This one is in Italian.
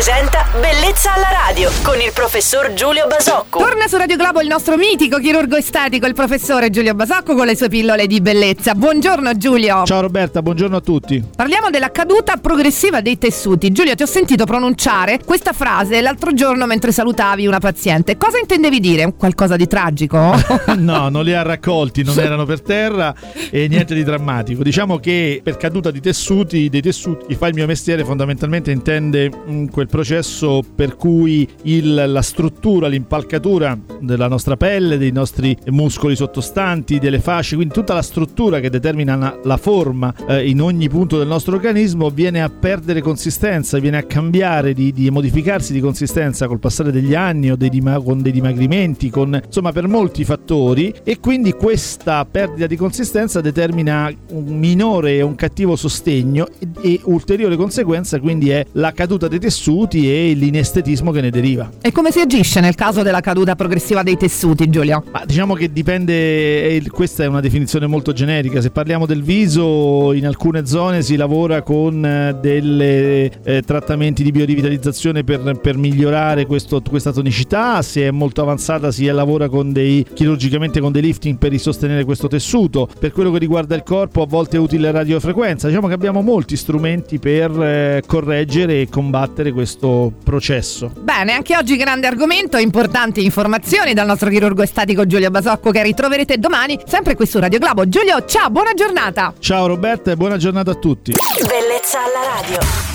presenta Bellezza alla radio con il professor Giulio Basocco. Torna su Radio Globo il nostro mitico chirurgo estetico, il professore Giulio Basocco con le sue pillole di bellezza. Buongiorno Giulio. Ciao Roberta, buongiorno a tutti. Parliamo della caduta progressiva dei tessuti. Giulio, ti ho sentito pronunciare questa frase l'altro giorno mentre salutavi una paziente. Cosa intendevi dire? Qualcosa di tragico? no, non li ha raccolti, non erano per terra e niente di drammatico. Diciamo che per caduta di tessuti, dei tessuti, chi fa il mio mestiere fondamentalmente intende mm, quel processo per cui il, la struttura, l'impalcatura della nostra pelle, dei nostri muscoli sottostanti, delle fasce, quindi tutta la struttura che determina la, forma eh, in ogni punto del nostro organismo viene a perdere consistenza, viene a cambiare, di, di modificarsi di consistenza col passare degli anni o dei con dei dimagrimenti, con, insomma per molti fattori e quindi questa perdita di consistenza determina un minore e un cattivo sostegno e, e ulteriore conseguenza quindi è la caduta dei tessuti e l'inestetismo che ne deriva. E come si agisce nel caso della caduta progressiva dei tessuti, Giulio? Ma diciamo che dipende, questa è una definizione molto generica, se parliamo del viso in alcune zone si lavora con eh, dei eh, trattamenti di biorivitalizzazione per, per migliorare questo, questa tonicità, se è molto avanzata si lavora con dei, chirurgicamente con dei lifting per risostenere questo tessuto, per quello che riguarda il corpo a volte è utile la radiofrequenza, diciamo che abbiamo molti strumenti per eh, correggere e combattere questo processo. Bene, anche oggi grande argomento, importanti informazioni dal nostro chirurgo estatico Giulio Basocco che ritroverete domani sempre qui su Radio Globo. Giulio, ciao, buona giornata! Ciao Roberta e buona giornata a tutti! Bellezza alla radio.